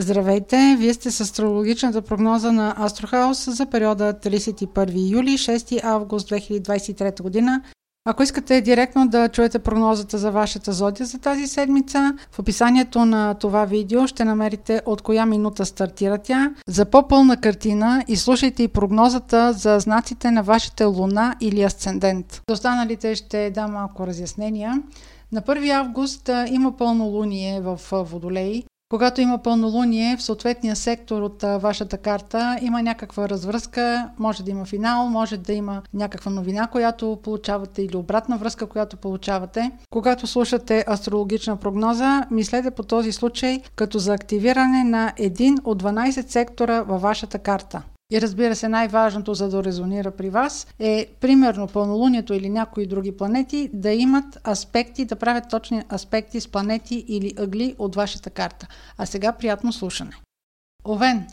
Здравейте! Вие сте с астрологичната прогноза на Астрохаус за периода 31 юли 6 август 2023 година. Ако искате директно да чуете прогнозата за вашата зодия за тази седмица, в описанието на това видео ще намерите от коя минута стартира тя. За по-пълна картина изслушайте и прогнозата за знаците на вашата луна или асцендент. За останалите ще дам малко разяснения. На 1 август има пълнолуние в Водолей. Когато има пълнолуние в съответния сектор от а, вашата карта, има някаква развръзка, може да има финал, може да има някаква новина, която получавате или обратна връзка, която получавате. Когато слушате астрологична прогноза, мислете по този случай като за активиране на един от 12 сектора във вашата карта. И разбира се, най-важното за да резонира при вас е, примерно, пълнолунието или някои други планети да имат аспекти, да правят точни аспекти с планети или ъгли от вашата карта. А сега приятно слушане. Овен.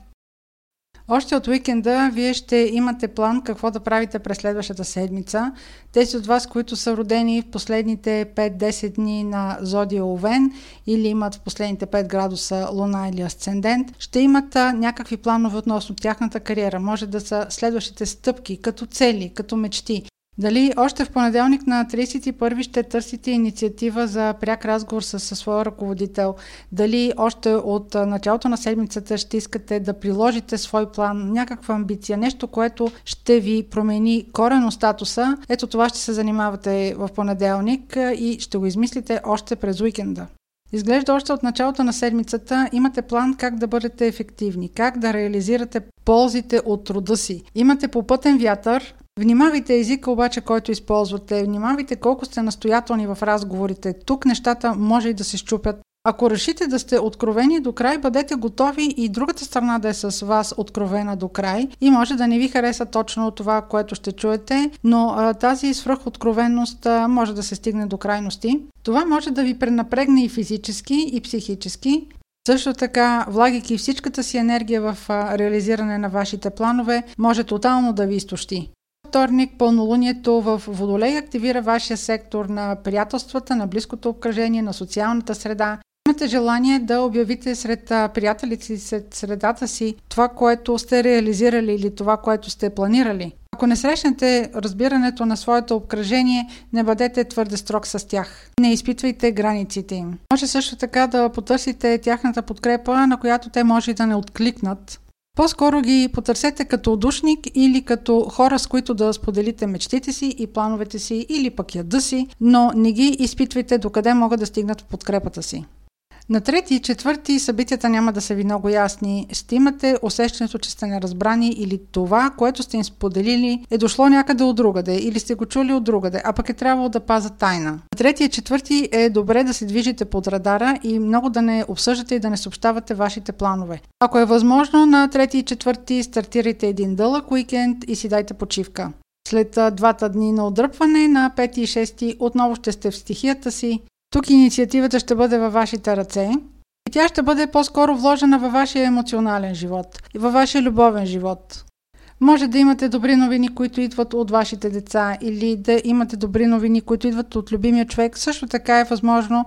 Още от уикенда вие ще имате план какво да правите през следващата седмица. Тези от вас, които са родени в последните 5-10 дни на Зодия Овен или имат в последните 5 градуса Луна или Асцендент, ще имат някакви планове относно тяхната кариера. Може да са следващите стъпки, като цели, като мечти. Дали още в понеделник на 31 ще търсите инициатива за пряк разговор с, с своя ръководител? Дали още от началото на седмицата ще искате да приложите свой план, някаква амбиция, нещо, което ще ви промени корено статуса? Ето това ще се занимавате в понеделник и ще го измислите още през уикенда. Изглежда още от началото на седмицата имате план как да бъдете ефективни, как да реализирате ползите от труда си. Имате попътен вятър, Внимавайте езика обаче, който използвате, внимавайте колко сте настоятелни в разговорите. Тук нещата може и да се щупят. Ако решите да сте откровени до край, бъдете готови и другата страна да е с вас откровена до край и може да не ви хареса точно това, което ще чуете, но а, тази свръхоткровенност а, може да се стигне до крайности. Това може да ви пренапрегне и физически, и психически. Също така, влагайки всичката си енергия в а, реализиране на вашите планове, може тотално да ви изтощи вторник пълнолунието в Водолей активира вашия сектор на приятелствата, на близкото обкръжение, на социалната среда. Имате желание да обявите сред приятелите сред средата си това, което сте реализирали или това, което сте планирали. Ако не срещнете разбирането на своето обкръжение, не бъдете твърде строг с тях. Не изпитвайте границите им. Може също така да потърсите тяхната подкрепа, на която те може да не откликнат, по-скоро ги потърсете като удушник или като хора, с които да споделите мечтите си и плановете си или пък яда си, но не ги изпитвайте докъде могат да стигнат в подкрепата си. На трети и четвърти събитията няма да са ви много ясни. Ще имате усещането, че сте неразбрани или това, което сте им споделили, е дошло някъде от другаде или сте го чули от другаде, а пък е трябвало да паза тайна. На трети и четвърти е добре да се движите под радара и много да не обсъждате и да не съобщавате вашите планове. Ако е възможно, на трети и четвърти стартирайте един дълъг уикенд и си дайте почивка. След двата дни на отдръпване на 5 и 6 отново ще сте в стихията си, тук инициативата ще бъде във вашите ръце и тя ще бъде по-скоро вложена във вашия емоционален живот и във вашия любовен живот. Може да имате добри новини, които идват от вашите деца или да имате добри новини, които идват от любимия човек. Също така е възможно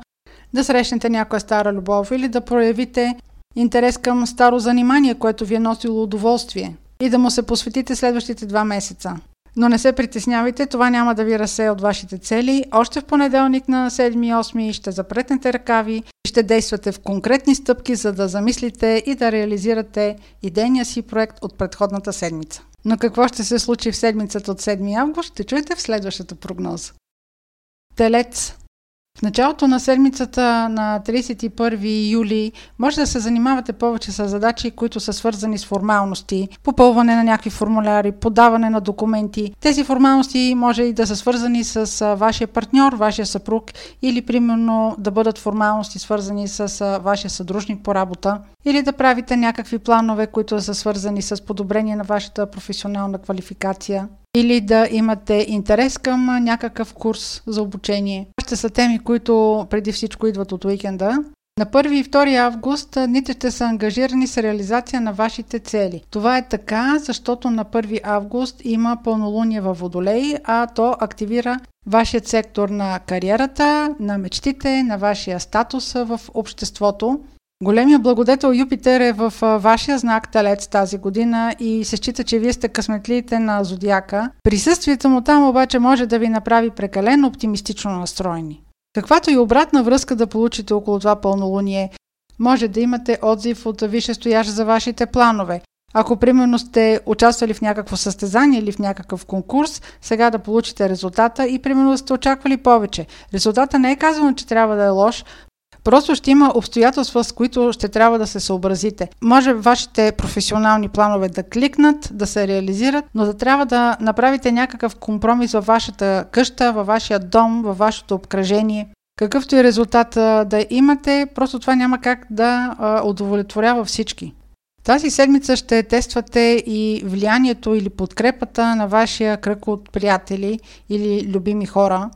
да срещнете някоя стара любов или да проявите интерес към старо занимание, което ви е носило удоволствие и да му се посветите следващите два месеца. Но не се притеснявайте, това няма да ви разсея от вашите цели. Още в понеделник на 7-8 ще запретнете ръкави ще действате в конкретни стъпки, за да замислите и да реализирате идейния си проект от предходната седмица. Но какво ще се случи в седмицата от 7 август, ще чуете в следващата прогноза. Телец в началото на седмицата на 31 юли може да се занимавате повече с задачи, които са свързани с формалности, попълване на някакви формуляри, подаване на документи. Тези формалности може и да са свързани с вашия партньор, вашия съпруг или примерно да бъдат формалности свързани с вашия съдружник по работа или да правите някакви планове, които са свързани с подобрение на вашата професионална квалификация или да имате интерес към някакъв курс за обучение. Ще са теми, които преди всичко идват от уикенда. На 1 и 2 август дните ще са ангажирани с реализация на вашите цели. Това е така, защото на 1 август има пълнолуние във Водолей, а то активира вашият сектор на кариерата, на мечтите, на вашия статус в обществото. Големия благодетел Юпитер е в вашия знак Телец тази година и се счита, че вие сте късметлиите на зодиака. Присъствието му там обаче може да ви направи прекалено оптимистично настроени. Каквато и обратна връзка да получите около това пълнолуние, може да имате отзив от висшестоящ за вашите планове. Ако примерно сте участвали в някакво състезание или в някакъв конкурс, сега да получите резултата и примерно сте очаквали повече. Резултата не е казано, че трябва да е лош, Просто ще има обстоятелства, с които ще трябва да се съобразите. Може вашите професионални планове да кликнат, да се реализират, но да трябва да направите някакъв компромис във вашата къща, във вашия дом, във вашето обкръжение. Какъвто и резултат да имате, просто това няма как да удовлетворява всички. Тази седмица ще тествате и влиянието или подкрепата на вашия кръг от приятели или любими хора.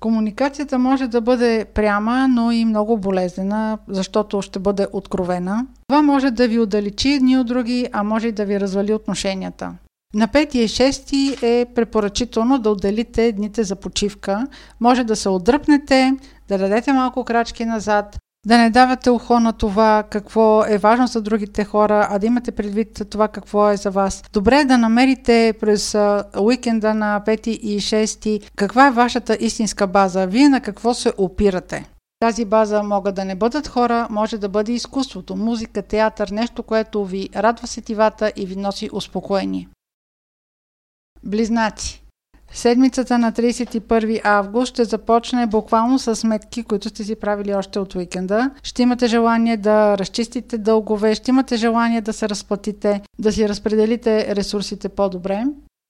Комуникацията може да бъде пряма, но и много болезнена, защото ще бъде откровена. Това може да ви отдалечи едни от други, а може и да ви развали отношенията. На 5 и 6 е препоръчително да отделите дните за почивка. Може да се отдръпнете, да дадете малко крачки назад, да не давате ухо на това какво е важно за другите хора, а да имате предвид това какво е за вас. Добре е да намерите през уикенда на 5 и 6 каква е вашата истинска база, вие на какво се опирате. Тази база могат да не бъдат хора, може да бъде изкуството, музика, театър, нещо, което ви радва сетивата и ви носи успокоение. Близнаци Седмицата на 31 август ще започне буквално с сметки, които сте си правили още от уикенда. Ще имате желание да разчистите дългове, ще имате желание да се разплатите, да си разпределите ресурсите по-добре.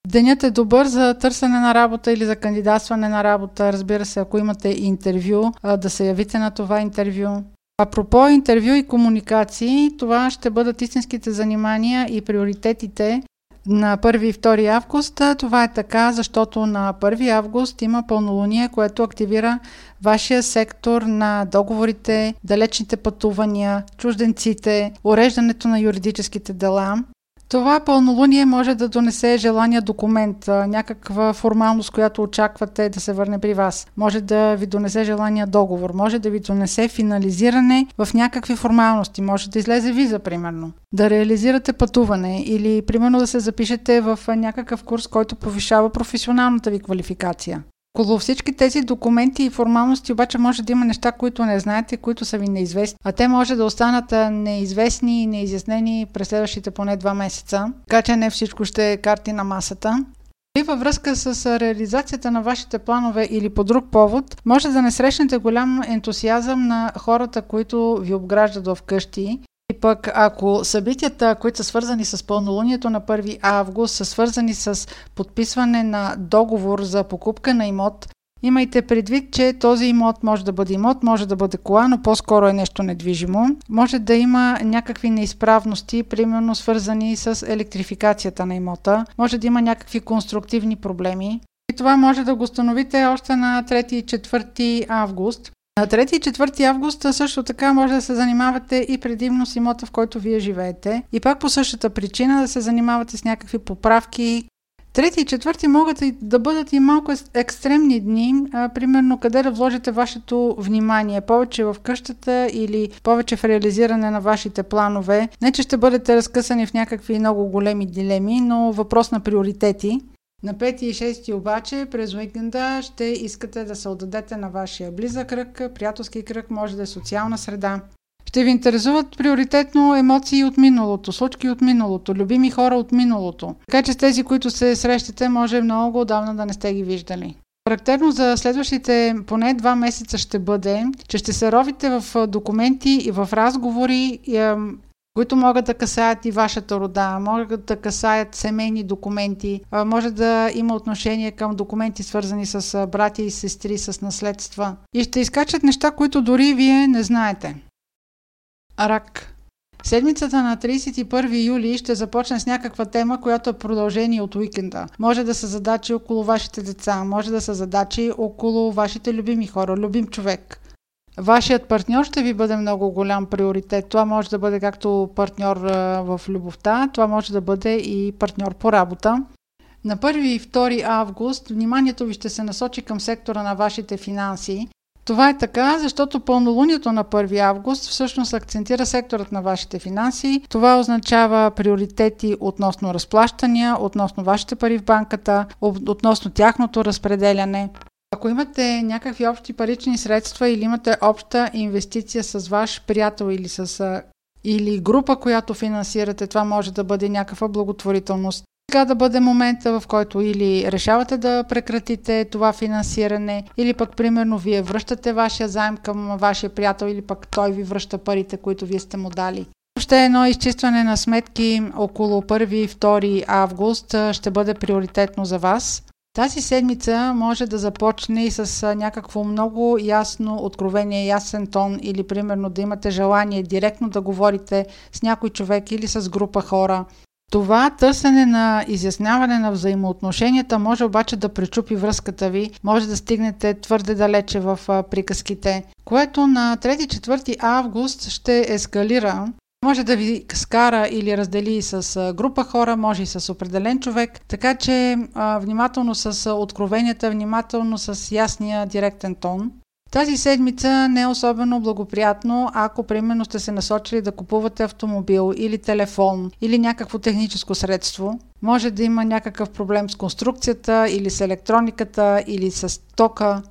Денят е добър за търсене на работа или за кандидатстване на работа. Разбира се, ако имате интервю, да се явите на това интервю. Апропо интервю и комуникации, това ще бъдат истинските занимания и приоритетите на 1 и 2 август. Това е така, защото на 1 август има пълнолуние, което активира вашия сектор на договорите, далечните пътувания, чужденците, уреждането на юридическите дела. Това пълнолуние може да донесе желания документ, някаква формалност, която очаквате да се върне при вас. Може да ви донесе желания договор, може да ви донесе финализиране в някакви формалности, може да излезе виза, примерно. Да реализирате пътуване или, примерно, да се запишете в някакъв курс, който повишава професионалната ви квалификация. Около всички тези документи и формалности обаче може да има неща, които не знаете, които са ви неизвестни, а те може да останат неизвестни и неизяснени през следващите поне два месеца, така че не всичко ще е карти на масата. И във връзка с реализацията на вашите планове или по друг повод, може да не срещнете голям ентусиазъм на хората, които ви обграждат в къщи и пък ако събитията, които са свързани с пълнолунието на 1 август, са свързани с подписване на договор за покупка на имот, имайте предвид, че този имот може да бъде имот, може да бъде кола, но по-скоро е нещо недвижимо. Може да има някакви неизправности, примерно свързани с електрификацията на имота. Може да има някакви конструктивни проблеми. И това може да го установите още на 3 и 4 август. На 3 и 4 август също така може да се занимавате и предимно с имота, в който вие живеете. И пак по същата причина да се занимавате с някакви поправки. Трети и четвърти могат да бъдат и малко екстремни дни, а, примерно къде да вложите вашето внимание, повече в къщата или повече в реализиране на вашите планове. Не, че ще бъдете разкъсани в някакви много големи дилеми, но въпрос на приоритети. На 5 и 6 обаче през уикенда ще искате да се отдадете на вашия близък кръг, приятелски кръг, може да е социална среда. Ще ви интересуват приоритетно емоции от миналото, случки от миналото, любими хора от миналото. Така че с тези, които се срещате, може много отдавна да не сте ги виждали. Характерно за следващите поне два месеца ще бъде, че ще се ровите в документи и в разговори които могат да касаят и вашата рода, могат да касаят семейни документи, може да има отношение към документи свързани с братя и сестри, с наследства. И ще изкачат неща, които дори вие не знаете. Рак. Седмицата на 31 юли ще започне с някаква тема, която е продължение от уикенда. Може да са задачи около вашите деца, може да са задачи около вашите любими хора, любим човек. Вашият партньор ще ви бъде много голям приоритет. Това може да бъде както партньор в любовта, това може да бъде и партньор по работа. На 1 и 2 август вниманието ви ще се насочи към сектора на вашите финанси, Това е така, защото пълнолунието на 1 август всъщност акцентира секторът на вашите финанси. Това означава приоритети относно разплащания, относно вашите пари в банката, относно тяхното разпределяне. Ако имате някакви общи парични средства или имате обща инвестиция с ваш приятел или с или група, която финансирате, това може да бъде някаква благотворителност. Така да бъде момента, в който или решавате да прекратите това финансиране, или пък примерно вие връщате вашия заем към вашия приятел, или пък той ви връща парите, които вие сте му дали. Още едно изчистване на сметки около 1-2 август ще бъде приоритетно за вас. Тази седмица може да започне и с някакво много ясно откровение, ясен тон или примерно да имате желание директно да говорите с някой човек или с група хора. Това търсене на изясняване на взаимоотношенията може обаче да пречупи връзката ви, може да стигнете твърде далече в приказките, което на 3-4 август ще ескалира може да ви скара или раздели с група хора, може и с определен човек, така че а, внимателно с откровенията, внимателно с ясния директен тон. Тази седмица не е особено благоприятно, ако примерно сте се насочили да купувате автомобил или телефон или някакво техническо средство. Може да има някакъв проблем с конструкцията или с електрониката или с тока.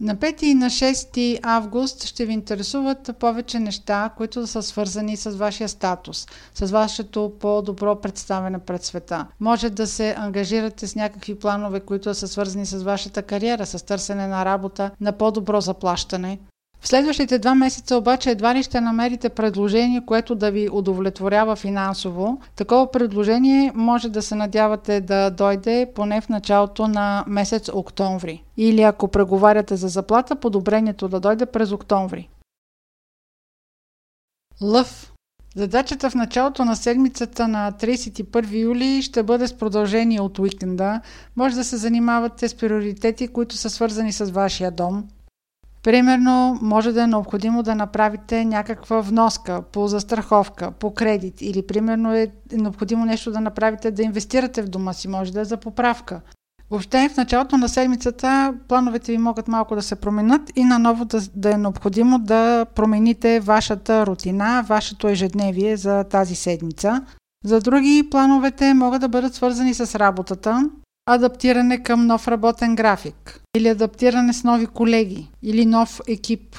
На 5 и на 6 август ще ви интересуват повече неща, които са свързани с вашия статус, с вашето по-добро представяне пред света. Може да се ангажирате с някакви планове, които са свързани с вашата кариера, с търсене на работа, на по-добро заплащане. Следващите два месеца обаче едва ли ще намерите предложение, което да ви удовлетворява финансово. Такова предложение може да се надявате да дойде поне в началото на месец октомври. Или ако преговаряте за заплата, подобрението да дойде през октомври. Лъв Задачата в началото на седмицата на 31 юли ще бъде с продължение от уикенда. Може да се занимавате с приоритети, които са свързани с вашия дом. Примерно, може да е необходимо да направите някаква вноска по застраховка, по кредит или примерно е необходимо нещо да направите да инвестирате в дома си, може да е за поправка. Въобще в началото на седмицата плановете ви могат малко да се променят и наново да, да е необходимо да промените вашата рутина, вашето ежедневие за тази седмица. За други плановете могат да бъдат свързани с работата, адаптиране към нов работен график или адаптиране с нови колеги или нов екип.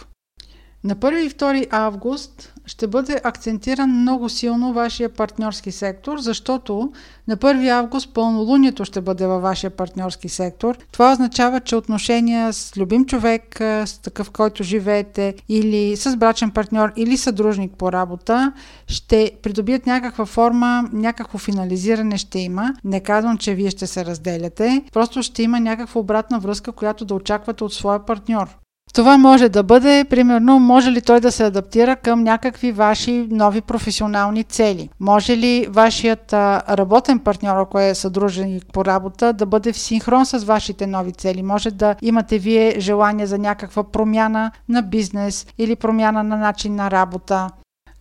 На 1 и 2 август ще бъде акцентиран много силно вашия партньорски сектор, защото на 1 август пълнолунието ще бъде във вашия партньорски сектор. Това означава, че отношения с любим човек, с такъв, който живеете, или с брачен партньор, или съдружник по работа, ще придобият някаква форма, някакво финализиране ще има. Не казвам, че вие ще се разделяте, просто ще има някаква обратна връзка, която да очаквате от своя партньор. Това може да бъде, примерно, може ли той да се адаптира към някакви ваши нови професионални цели? Може ли вашият работен партньор, ако е съдруженик по работа, да бъде в синхрон с вашите нови цели? Може да имате вие желание за някаква промяна на бизнес или промяна на начин на работа.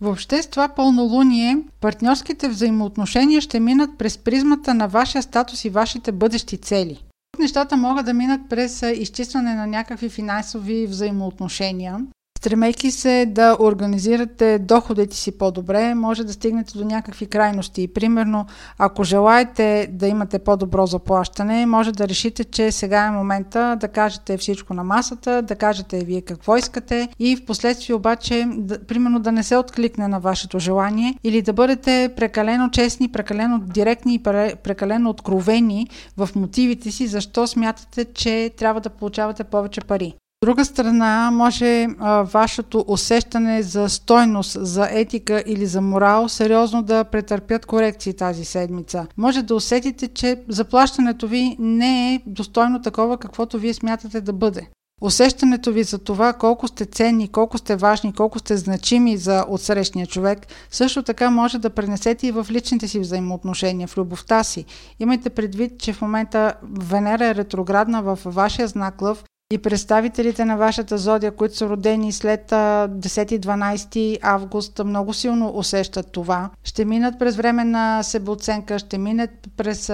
Въобще с това пълнолуние партньорските взаимоотношения ще минат през призмата на вашия статус и вашите бъдещи цели нещата могат да минат през изчистване на някакви финансови взаимоотношения. Стремейки се да организирате доходите си по-добре, може да стигнете до някакви крайности. Примерно, ако желаете да имате по-добро заплащане, може да решите, че сега е момента да кажете всичко на масата, да кажете вие какво искате и в последствие обаче, да, примерно да не се откликне на вашето желание или да бъдете прекалено честни, прекалено директни и прекалено откровени в мотивите си, защо смятате, че трябва да получавате повече пари друга страна, може а, вашето усещане за стойност, за етика или за морал сериозно да претърпят корекции тази седмица. Може да усетите, че заплащането ви не е достойно такова, каквото вие смятате да бъде. Усещането ви за това колко сте ценни, колко сте важни, колко сте значими за отсрещния човек, също така може да пренесете и в личните си взаимоотношения, в любовта си. Имайте предвид, че в момента Венера е ретроградна в вашия знак Лъв и представителите на вашата зодия, които са родени след 10-12 август, много силно усещат това. Ще минат през време на себеоценка, ще минат през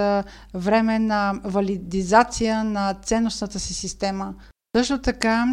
време на валидизация на ценностната си система. Също така,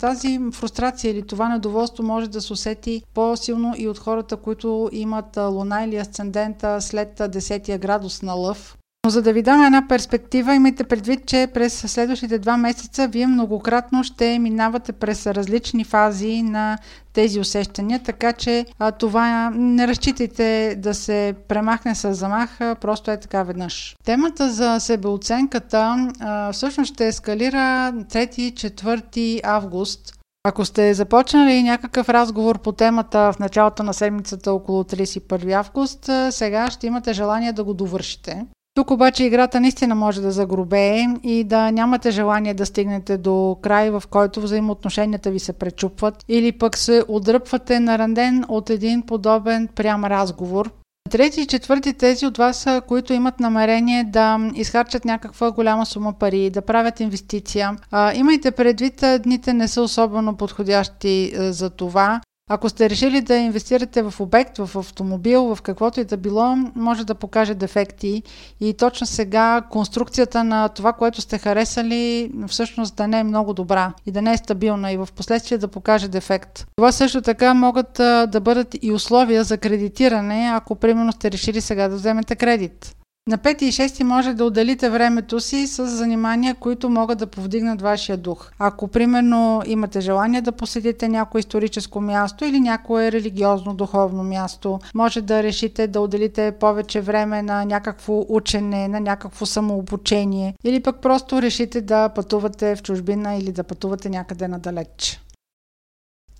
тази фрустрация или това недоволство може да се усети по-силно и от хората, които имат луна или асцендента след 10 градус на лъв. Но за да ви дам една перспектива, имайте предвид, че през следващите два месеца вие многократно ще минавате през различни фази на тези усещания, така че а, това не разчитайте да се премахне с замах, просто е така веднъж. Темата за себеоценката а, всъщност ще ескалира 3-4 август. Ако сте започнали някакъв разговор по темата в началото на седмицата около 31 август, сега ще имате желание да го довършите. Тук обаче играта наистина може да загробее и да нямате желание да стигнете до край, в който взаимоотношенията ви се пречупват или пък се отдръпвате на ранден от един подобен прям разговор. Трети и четвърти тези от вас, които имат намерение да изхарчат някаква голяма сума пари, да правят инвестиция, имайте предвид, дните не са особено подходящи за това. Ако сте решили да инвестирате в обект, в автомобил, в каквото и да било, може да покаже дефекти и точно сега конструкцията на това, което сте харесали, всъщност да не е много добра и да не е стабилна и в последствие да покаже дефект. Това също така могат да бъдат и условия за кредитиране, ако примерно сте решили сега да вземете кредит. На 5 и 6 може да отделите времето си с занимания, които могат да повдигнат вашия дух. Ако, примерно, имате желание да посетите някое историческо място или някое религиозно духовно място, може да решите да отделите повече време на някакво учене, на някакво самообучение или пък просто решите да пътувате в чужбина или да пътувате някъде надалеч.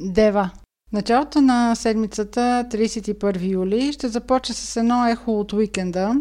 Дева Началото на седмицата, 31 юли, ще започне с едно ехо от уикенда,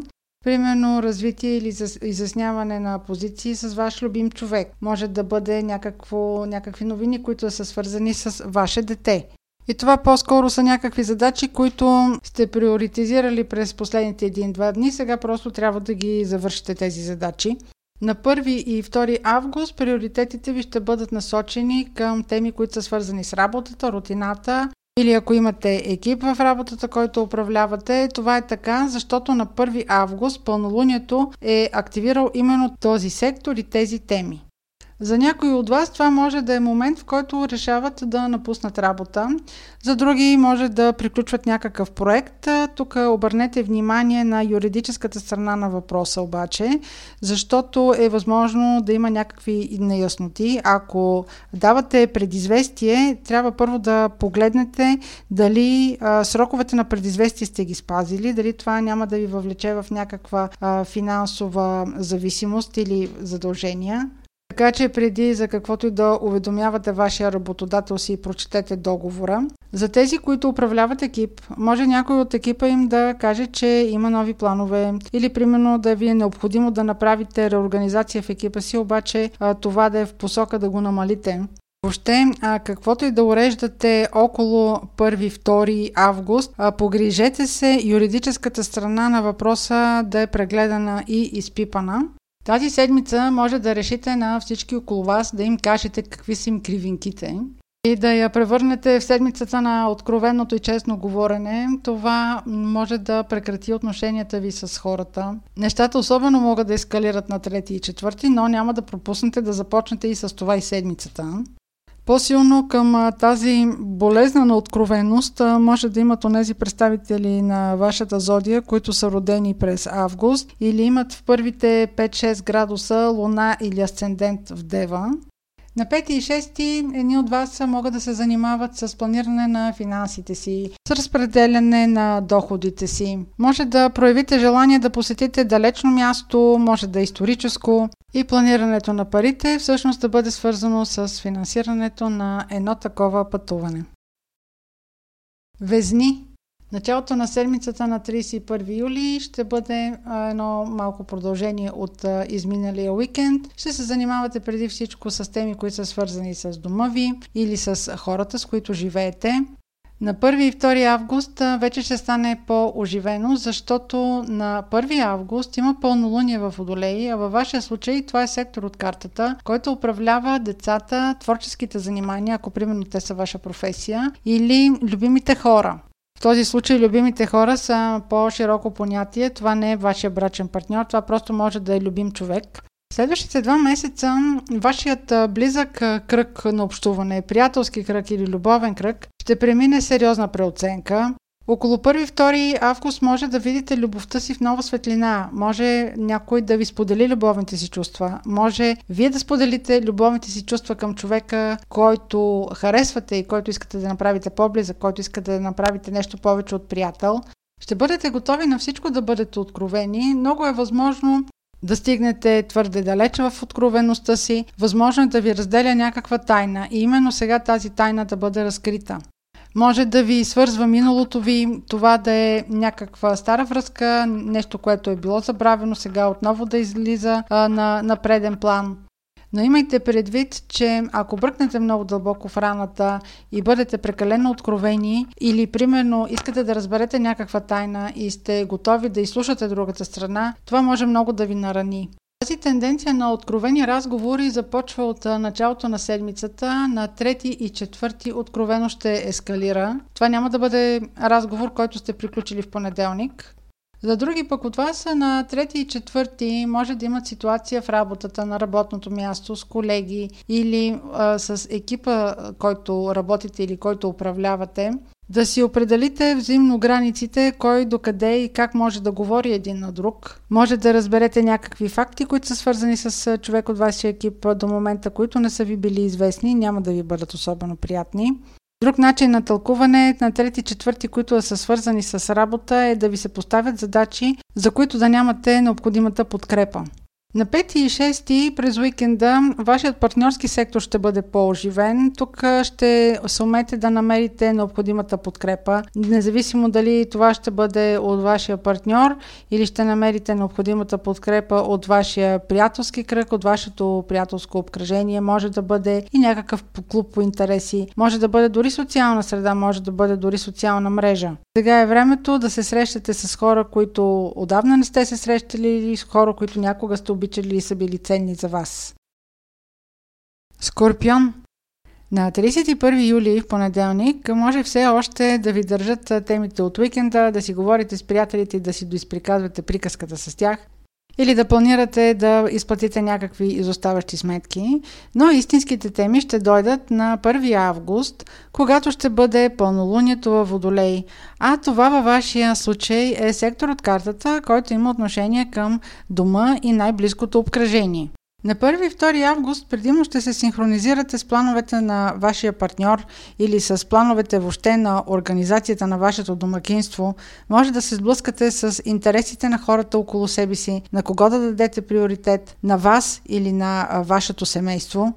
Примерно развитие или изясняване на позиции с ваш любим човек. Може да бъде някакво, някакви новини, които са свързани с ваше дете. И това по-скоро са някакви задачи, които сте приоритизирали през последните един-два дни. Сега просто трябва да ги завършите тези задачи. На 1 и 2 август приоритетите ви ще бъдат насочени към теми, които са свързани с работата, рутината, или ако имате екип в работата, който управлявате, това е така, защото на 1 август пълнолунието е активирал именно този сектор и тези теми. За някои от вас това може да е момент, в който решават да напуснат работа. За други може да приключват някакъв проект. Тук обърнете внимание на юридическата страна на въпроса обаче, защото е възможно да има някакви неясноти. Ако давате предизвестие, трябва първо да погледнете дали сроковете на предизвестие сте ги спазили, дали това няма да ви въвлече в някаква финансова зависимост или задължения. Така че преди за каквото и да уведомявате вашия работодател си и прочетете договора. За тези, които управляват екип, може някой от екипа им да каже, че има нови планове или примерно да ви е необходимо да направите реорганизация в екипа си, обаче това да е в посока да го намалите. Въобще, а, каквото и да уреждате около 1-2 август, а, погрижете се юридическата страна на въпроса да е прегледана и изпипана. Тази седмица може да решите на всички около вас да им кажете какви са им кривинките и да я превърнете в седмицата на откровеното и честно говорене. Това може да прекрати отношенията ви с хората. Нещата особено могат да ескалират на трети и четвърти, но няма да пропуснете да започнете и с това и седмицата. По-силно към тази болезнена откровеност може да имат онези представители на вашата зодия, които са родени през август или имат в първите 5-6 градуса луна или асцендент в Дева. На 5 и 6 едни от вас могат да се занимават с планиране на финансите си, с разпределяне на доходите си. Може да проявите желание да посетите далечно място, може да е историческо и планирането на парите всъщност да бъде свързано с финансирането на едно такова пътуване. Везни Началото на седмицата на 31 юли ще бъде едно малко продължение от изминалия уикенд. Ще се занимавате преди всичко с теми, които са свързани с дома ви или с хората, с които живеете. На 1 и 2 август вече ще стане по-оживено, защото на 1 август има пълнолуние в Водолей, а във вашия случай това е сектор от картата, който управлява децата, творческите занимания, ако примерно те са ваша професия, или любимите хора. Този случай любимите хора са по-широко понятие. Това не е вашия брачен партньор, това просто може да е любим човек. Следващите два месеца вашият близък кръг на общуване, приятелски кръг или любовен кръг, ще премине сериозна преоценка. Около 1-2 август може да видите любовта си в нова светлина. Може някой да ви сподели любовните си чувства. Може вие да споделите любовните си чувства към човека, който харесвате и който искате да направите по-близък, който искате да направите нещо повече от приятел. Ще бъдете готови на всичко да бъдете откровени. Много е възможно да стигнете твърде далеч в откровеността си, възможно е да ви разделя някаква тайна и именно сега тази тайна да бъде разкрита. Може да ви свързва миналото ви, това да е някаква стара връзка, нещо, което е било забравено, сега отново да излиза а, на, на преден план. Но имайте предвид, че ако бръкнете много дълбоко в раната и бъдете прекалено откровени или примерно искате да разберете някаква тайна и сте готови да изслушате другата страна, това може много да ви нарани. Тази тенденция на откровени разговори започва от началото на седмицата. На трети и четвърти откровено ще ескалира. Това няма да бъде разговор, който сте приключили в понеделник. За други пък от вас на трети и четвърти може да имат ситуация в работата на работното място с колеги или а, с екипа, който работите или който управлявате. Да си определите взаимно границите, кой докъде и как може да говори един на друг. Може да разберете някакви факти, които са свързани с човек от вашия екип до момента, които не са ви били известни, няма да ви бъдат особено приятни. Друг начин на тълкуване на трети четвърти, които са свързани с работа, е да ви се поставят задачи, за които да нямате необходимата подкрепа. На 5 и 6 през уикенда вашият партньорски сектор ще бъде по-оживен. Тук ще се умете да намерите необходимата подкрепа, независимо дали това ще бъде от вашия партньор или ще намерите необходимата подкрепа от вашия приятелски кръг, от вашето приятелско обкръжение. Може да бъде и някакъв клуб по интереси, може да бъде дори социална среда, може да бъде дори социална мрежа. Сега е времето да се срещате с хора, които отдавна не сте се срещали или с хора, които някога сте обичали и са били ценни за вас. Скорпион на 31 юли в понеделник може все още да ви държат темите от уикенда, да си говорите с приятелите и да си доизприказвате приказката с тях или да планирате да изплатите някакви изоставащи сметки, но истинските теми ще дойдат на 1 август, когато ще бъде пълнолунието във Водолей, а това във вашия случай е сектор от картата, който има отношение към дома и най-близкото обкръжение. На 1 и 2 август предимно ще се синхронизирате с плановете на вашия партньор или с плановете въобще на организацията на вашето домакинство. Може да се сблъскате с интересите на хората около себе си, на кого да дадете приоритет, на вас или на вашето семейство.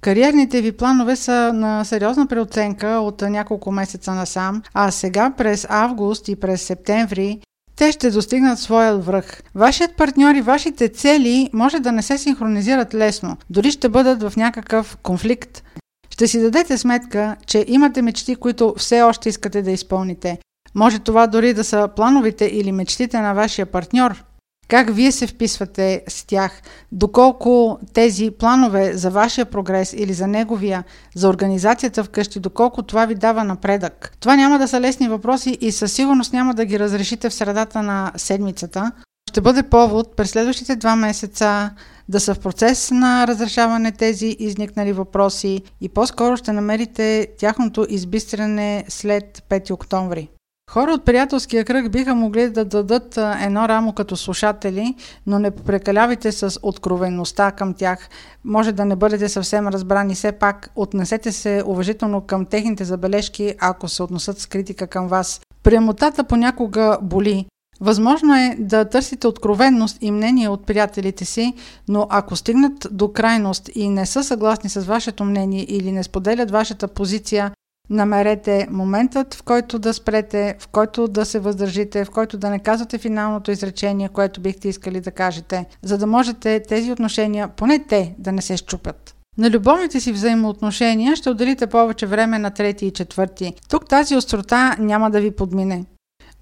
Кариерните ви планове са на сериозна преоценка от няколко месеца насам, а сега през август и през септември те ще достигнат своя връх. Вашият партньор и вашите цели може да не се синхронизират лесно, дори ще бъдат в някакъв конфликт. Ще си дадете сметка, че имате мечти, които все още искате да изпълните. Може това дори да са плановите или мечтите на вашия партньор. Как вие се вписвате с тях? Доколко тези планове за вашия прогрес или за неговия, за организацията вкъщи, доколко това ви дава напредък? Това няма да са лесни въпроси и със сигурност няма да ги разрешите в средата на седмицата. Ще бъде повод през следващите два месеца да са в процес на разрешаване тези изникнали въпроси и по-скоро ще намерите тяхното избистране след 5 октомври. Хора от приятелския кръг биха могли да дадат едно рамо като слушатели, но не прекалявайте с откровеността към тях. Може да не бъдете съвсем разбрани. Все пак отнесете се уважително към техните забележки, ако се относят с критика към вас. Прямотата понякога боли. Възможно е да търсите откровенност и мнение от приятелите си, но ако стигнат до крайност и не са съгласни с вашето мнение или не споделят вашата позиция, Намерете моментът, в който да спрете, в който да се въздържите, в който да не казвате финалното изречение, което бихте искали да кажете, за да можете тези отношения, поне те, да не се щупят. На любовните си взаимоотношения ще отделите повече време на трети и четвърти. Тук тази острота няма да ви подмине.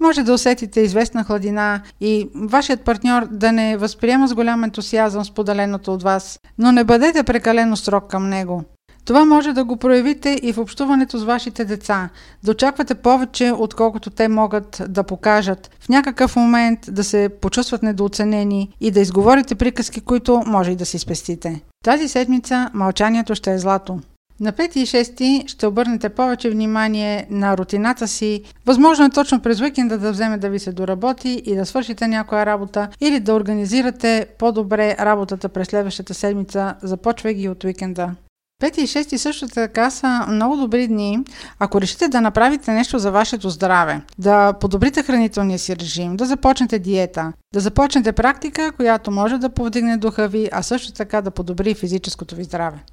Може да усетите известна хладина и вашият партньор да не възприема с голям ентусиазъм споделеното от вас, но не бъдете прекалено строг към него. Това може да го проявите и в общуването с вашите деца. Да очаквате повече, отколкото те могат да покажат. В някакъв момент да се почувстват недооценени и да изговорите приказки, които може и да си спестите. Тази седмица мълчанието ще е злато. На 5 и 6 ще обърнете повече внимание на рутината си. Възможно е точно през уикенда да вземе да ви се доработи и да свършите някоя работа или да организирате по-добре работата през следващата седмица, започвайки от уикенда. 5 и 6 също така са много добри дни, ако решите да направите нещо за вашето здраве, да подобрите хранителния си режим, да започнете диета, да започнете практика, която може да повдигне духа ви, а също така да подобри физическото ви здраве.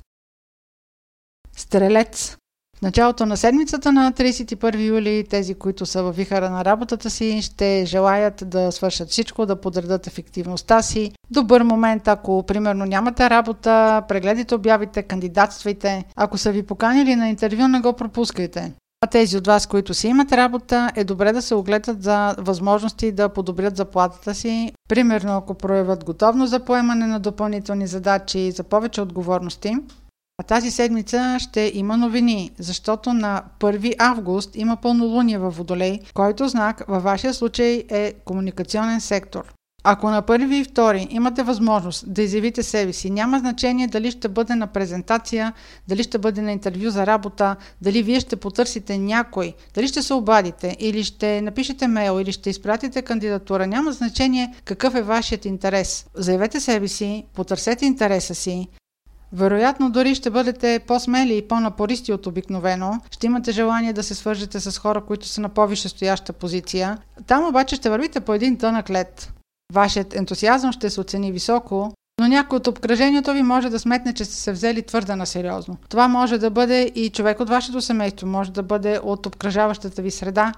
Стрелец. В началото на седмицата на 31 юли тези, които са във вихара на работата си, ще желаят да свършат всичко, да подредат ефективността си. Добър момент, ако примерно нямате работа, прегледайте обявите, кандидатствайте. Ако са ви поканили на интервю, не го пропускайте. А тези от вас, които си имат работа, е добре да се огледат за възможности да подобрят заплатата си. Примерно, ако проявят готовност за поемане на допълнителни задачи, за повече отговорности. А тази седмица ще има новини, защото на 1 август има пълнолуние във Водолей, който знак във вашия случай е комуникационен сектор. Ако на първи и втори имате възможност да изявите себе си, няма значение дали ще бъде на презентация, дали ще бъде на интервю за работа, дали вие ще потърсите някой, дали ще се обадите или ще напишете мейл или ще изпратите кандидатура, няма значение какъв е вашият интерес. Заявете себе си, потърсете интереса си, вероятно дори ще бъдете по-смели и по-напористи от обикновено. Ще имате желание да се свържете с хора, които са на по-висшестояща позиция. Там обаче ще вървите по един тънък лед. Вашият ентусиазъм ще се оцени високо, но някой от обкръжението ви може да сметне, че сте се взели твърде на сериозно. Това може да бъде и човек от вашето семейство, може да бъде от обкръжаващата ви среда.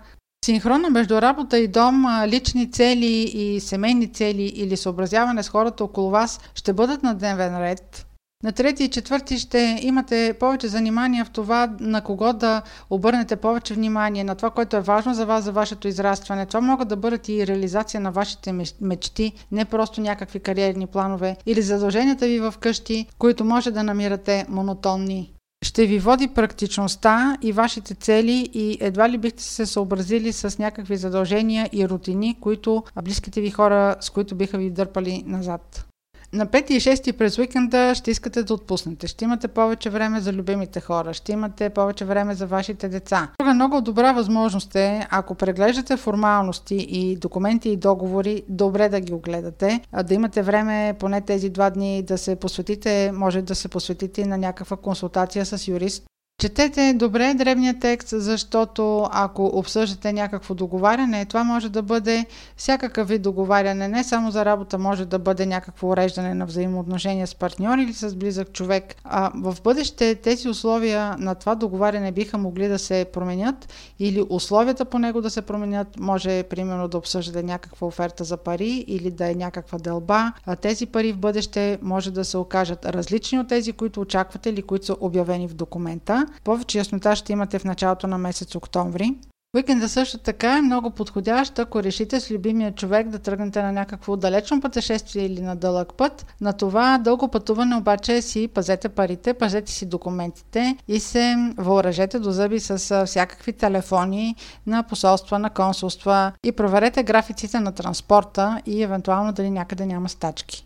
Синхрона между работа и дом, лични цели и семейни цели или съобразяване с хората около вас ще бъдат на дневен ред. На трети и четвърти ще имате повече занимания в това на кого да обърнете повече внимание, на това, което е важно за вас, за вашето израстване. Това могат да бъдат и реализация на вашите мечти, не просто някакви кариерни планове или задълженията ви в къщи, които може да намирате монотонни. Ще ви води практичността и вашите цели и едва ли бихте се съобразили с някакви задължения и рутини, които близките ви хора, с които биха ви дърпали назад. На 5 и 6 през уикенда ще искате да отпуснете. Ще имате повече време за любимите хора. Ще имате повече време за вашите деца. Друга много добра възможност е, ако преглеждате формалности и документи и договори, добре да ги огледате. Да имате време поне тези два дни да се посветите, може да се посветите на някаква консултация с юрист, Четете добре древния текст, защото ако обсъждате някакво договаряне, това може да бъде всякакъв вид договаряне, не само за работа, може да бъде някакво уреждане на взаимоотношения с партньор или с близък човек. А в бъдеще тези условия на това договаряне биха могли да се променят или условията по него да се променят. Може, примерно, да обсъждате някаква оферта за пари или да е някаква дълба. А тези пари в бъдеще може да се окажат различни от тези, които очаквате или които са обявени в документа. Повече яснота ще имате в началото на месец октомври. Уикенда също така е много подходящ, ако решите с любимия човек да тръгнете на някакво далечно пътешествие или на дълъг път. На това дълго пътуване обаче си пазете парите, пазете си документите и се въоръжете до зъби с всякакви телефони на посолства, на консулства и проверете графиците на транспорта и евентуално дали някъде няма стачки.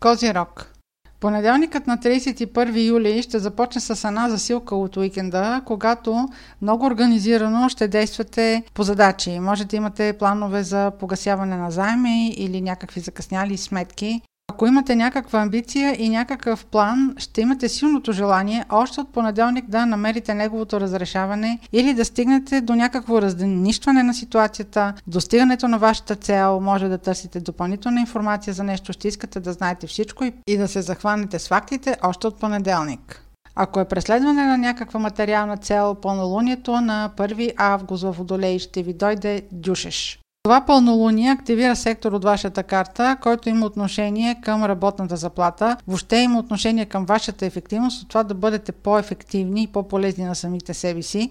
Козирог Понеделникът на 31 юли ще започне с една засилка от уикенда, когато много организирано ще действате по задачи. Може да имате планове за погасяване на заеми или някакви закъсняли сметки ако имате някаква амбиция и някакъв план, ще имате силното желание още от понеделник да намерите неговото разрешаване или да стигнете до някакво разденищване на ситуацията, достигането на вашата цел, може да търсите допълнителна информация за нещо, ще искате да знаете всичко и да се захванете с фактите още от понеделник. Ако е преследване на някаква материална цел, пълнолунието на 1 август в Водолей ще ви дойде дюшеш. Това пълнолуние активира сектор от вашата карта, който има отношение към работната заплата. Въобще има отношение към вашата ефективност, от това да бъдете по-ефективни и по-полезни на самите себе си.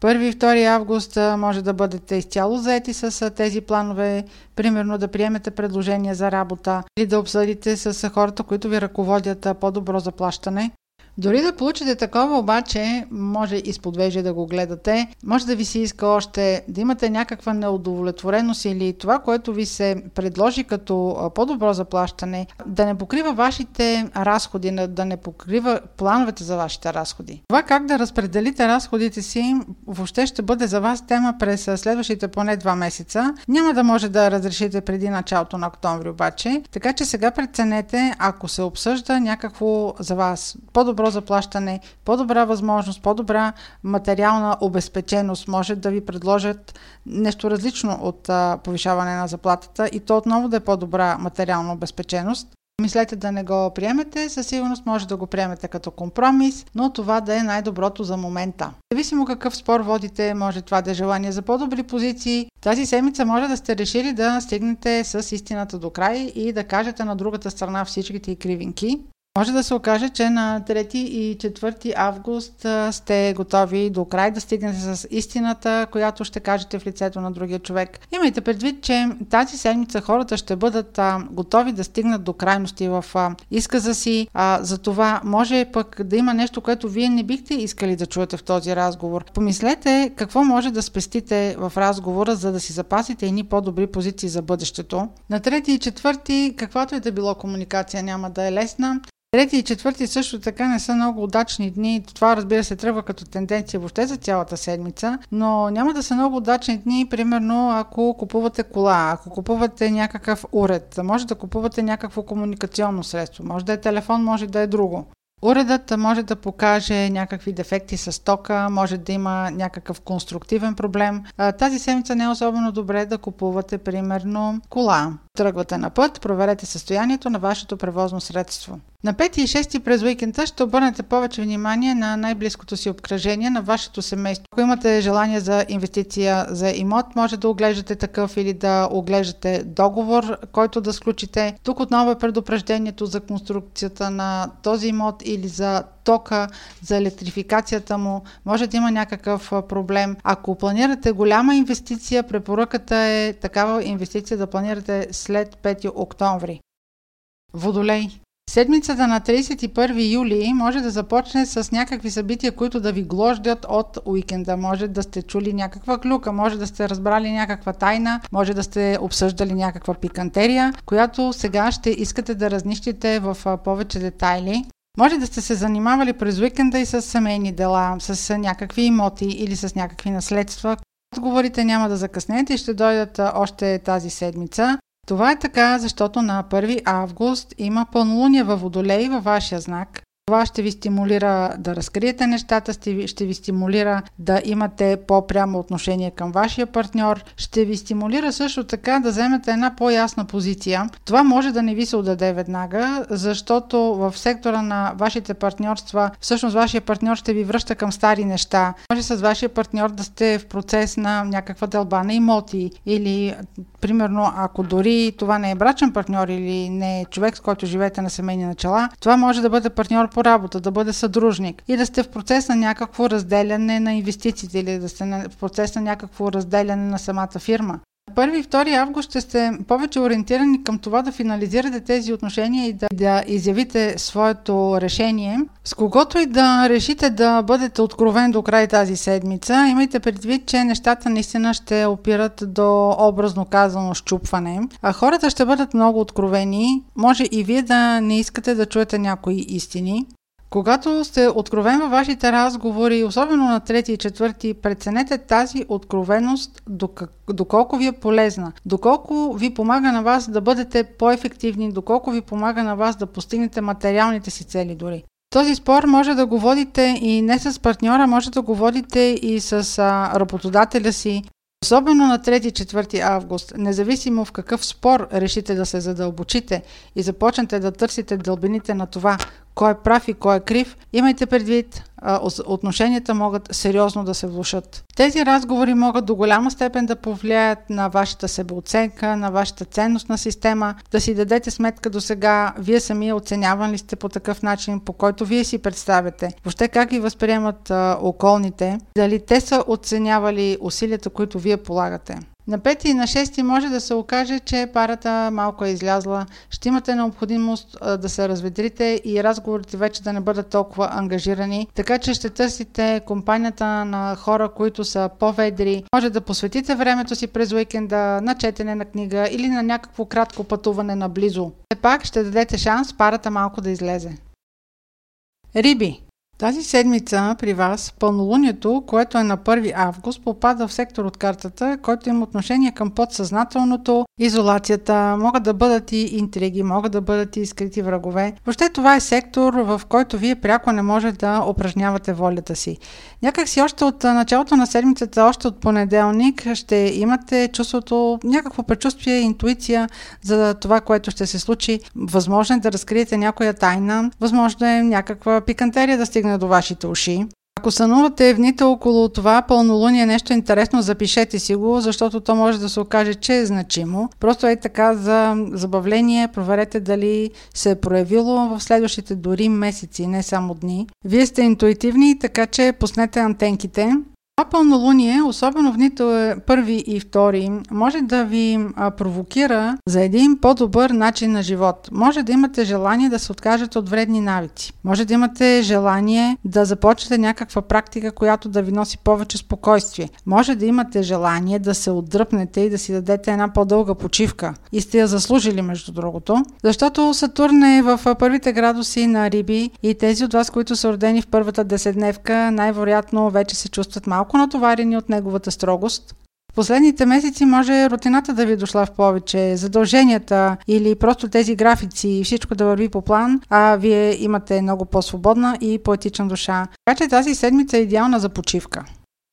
1 и 2 август може да бъдете изцяло заети с тези планове, примерно да приемете предложения за работа или да обсъдите с хората, които ви ръководят по-добро заплащане. Дори да получите такова, обаче, може изпод вежи да го гледате, може да ви се иска още да имате някаква неудовлетвореност или това, което ви се предложи като по-добро заплащане, да не покрива вашите разходи, да не покрива плановете за вашите разходи. Това как да разпределите разходите си въобще ще бъде за вас тема през следващите поне два месеца. Няма да може да разрешите преди началото на октомври обаче, така че сега преценете, ако се обсъжда някакво за вас по-добро заплащане, по-добра възможност, по-добра материална обезпеченост, може да ви предложат нещо различно от а, повишаване на заплатата и то отново да е по-добра материална обезпеченост. Мислете да не го приемете, със сигурност може да го приемете като компромис, но това да е най-доброто за момента. Зависимо какъв спор водите, може това да е желание за по-добри позиции. Тази седмица може да сте решили да стигнете с истината до край и да кажете на другата страна всичките и кривинки. Може да се окаже, че на 3 и 4 август сте готови до край да стигнете с истината, която ще кажете в лицето на другия човек. Имайте предвид, че тази седмица хората ще бъдат а, готови да стигнат до крайности в а, изказа си. А, за това може пък да има нещо, което вие не бихте искали да чуете в този разговор. Помислете какво може да спестите в разговора, за да си запасите едни по-добри позиции за бъдещето. На 3 и 4, каквато и да било комуникация, няма да е лесна. Трети и четвърти също така не са много удачни дни. Това разбира се тръгва като тенденция въобще за цялата седмица, но няма да са много удачни дни, примерно ако купувате кола, ако купувате някакъв уред, може да купувате някакво комуникационно средство, може да е телефон, може да е друго. Уредът може да покаже някакви дефекти с тока, може да има някакъв конструктивен проблем. Тази седмица не е особено добре да купувате, примерно, кола. Тръгвате на път, проверете състоянието на вашето превозно средство. На 5 и 6 през уикенда ще обърнете повече внимание на най-близкото си обкръжение, на вашето семейство. Ако имате желание за инвестиция за имот, може да оглеждате такъв или да оглеждате договор, който да сключите. Тук отново е предупреждението за конструкцията на този имот или за тока, за електрификацията му. Може да има някакъв проблем. Ако планирате голяма инвестиция, препоръката е такава инвестиция да планирате след 5 октомври. Водолей. Седмицата на 31 юли може да започне с някакви събития, които да ви глождят от уикенда. Може да сте чули някаква клюка, може да сте разбрали някаква тайна, може да сте обсъждали някаква пикантерия, която сега ще искате да разнищите в повече детайли. Може да сте се занимавали през уикенда и с семейни дела, с някакви имоти или с някакви наследства. Отговорите няма да закъснете и ще дойдат още тази седмица. Това е така, защото на 1 август има пълнолуние във Водолей във вашия знак. Това ще ви стимулира да разкриете нещата, ще ви стимулира да имате по-прямо отношение към вашия партньор, ще ви стимулира също така да вземете една по-ясна позиция. Това може да не ви се отдаде веднага, защото в сектора на вашите партньорства, всъщност вашия партньор ще ви връща към стари неща. Може с вашия партньор да сте в процес на някаква дълба на имоти или, примерно, ако дори това не е брачен партньор или не е човек, с който живеете на семейни начала, това може да бъде партньор по работа, да бъде съдружник и да сте в процес на някакво разделяне на инвестициите или да сте в процес на някакво разделяне на самата фирма. 1 и 2 август ще сте повече ориентирани към това да финализирате тези отношения и да, да изявите своето решение. С когото и да решите да бъдете откровен до край тази седмица, имайте предвид, че нещата наистина ще опират до образно казано щупване. А хората ще бъдат много откровени. Може и вие да не искате да чуете някои истини. Когато сте откровен във вашите разговори, особено на трети и четвърти, преценете тази откровеност доколко ви е полезна, доколко ви помага на вас да бъдете по-ефективни, доколко ви помага на вас да постигнете материалните си цели дори. Този спор може да го водите и не с партньора, може да го водите и с а, работодателя си, Особено на 3-4 август, независимо в какъв спор решите да се задълбочите и започнете да търсите дълбините на това, кой е прав и кой е крив, имайте предвид, отношенията могат сериозно да се влушат. Тези разговори могат до голяма степен да повлияят на вашата себеоценка, на вашата ценностна система, да си дадете сметка до сега, вие сами оценяван ли сте по такъв начин, по който вие си представяте. Въобще как ви възприемат а, околните, дали те са оценявали усилията, които вие полагате. На 5 и на 6 може да се окаже, че парата малко е излязла. Ще имате необходимост да се разведрите и разговорите вече да не бъдат толкова ангажирани. Така че ще търсите компанията на хора, които са по-ведри. Може да посветите времето си през уикенда на четене на книга или на някакво кратко пътуване наблизо. Все пак ще дадете шанс парата малко да излезе. Риби тази седмица при вас пълнолунието, което е на 1 август, попада в сектор от картата, който има отношение към подсъзнателното, изолацията, могат да бъдат и интриги, могат да бъдат и скрити врагове. Въобще това е сектор, в който вие пряко не може да упражнявате волята си. Някак си още от началото на седмицата, още от понеделник, ще имате чувството, някакво предчувствие, интуиция за това, което ще се случи. Възможно е да разкриете някоя тайна, възможно е някаква пикантерия да стигне до вашите уши. Ако сънувате вните около това пълнолуние нещо интересно, запишете си го, защото то може да се окаже, че е значимо. Просто е така за забавление, проверете дали се е проявило в следващите дори месеци, не само дни. Вие сте интуитивни, така че пуснете антенките. Това пълнолуние, особено в нито първи и втори, може да ви провокира за един по-добър начин на живот. Може да имате желание да се откажете от вредни навици. Може да имате желание да започнете някаква практика, която да ви носи повече спокойствие. Може да имате желание да се отдръпнете и да си дадете една по-дълга почивка. И сте я заслужили, между другото. Защото Сатурн е в първите градуси на Риби и тези от вас, които са родени в първата десетдневка, най-вероятно вече се чувстват малко малко натоварени от неговата строгост. В последните месеци може рутината да ви е дошла в повече, задълженията или просто тези графици и всичко да върви по план, а вие имате много по-свободна и поетична душа. Така че тази седмица е идеална за почивка.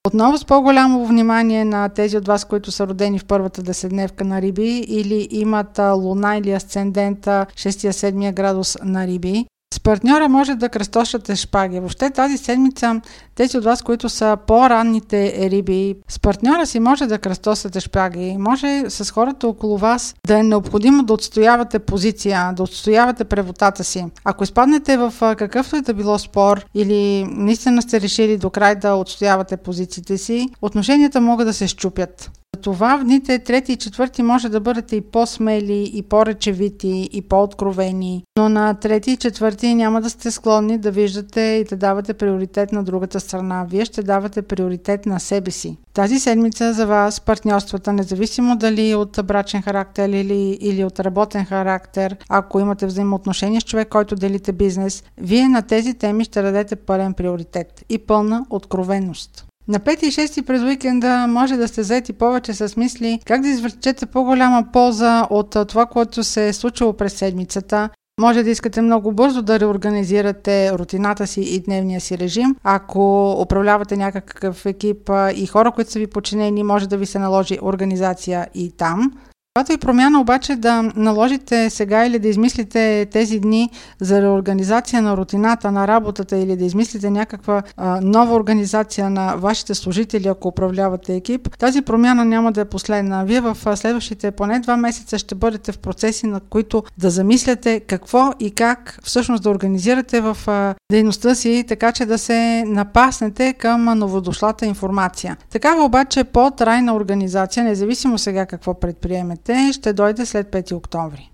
Отново с по-голямо внимание на тези от вас, които са родени в първата деседневка на Риби или имат луна или асцендента 6-7 градус на Риби. С партньора може да кръстошате шпаги. Въобще тази седмица тези от вас, които са по-ранните риби, с партньора си може да кръстосате шпаги. Може с хората около вас да е необходимо да отстоявате позиция, да отстоявате превотата си. Ако изпаднете в какъвто и да било спор или наистина сте решили до край да отстоявате позициите си, отношенията могат да се щупят. Това в дните трети и четвърти може да бъдете и по-смели, и по-речевити, и по-откровени, но на трети и четвърти няма да сте склонни да виждате и да давате приоритет на другата страна. Вие ще давате приоритет на себе си. Тази седмица за вас партньорствата, независимо дали от брачен характер или, или от работен характер, ако имате взаимоотношения с човек, който делите бизнес, вие на тези теми ще дадете пълен приоритет и пълна откровеност. На 5 и 6 през уикенда може да сте заети повече с мисли как да извлечете по-голяма полза от това, което се е случило през седмицата. Може да искате много бързо да реорганизирате рутината си и дневния си режим. Ако управлявате някакъв екип и хора, които са ви подчинени, може да ви се наложи организация и там. Когато и промяна обаче да наложите сега или да измислите тези дни за реорганизация на рутината на работата или да измислите някаква а, нова организация на вашите служители, ако управлявате екип, тази промяна няма да е последна. Вие в следващите поне два месеца ще бъдете в процеси, на които да замисляте какво и как всъщност да организирате в а, дейността си, така че да се напаснете към новодошлата информация. Такава обаче по-трайна организация, независимо сега какво предприемете, ще дойде след 5 октомври.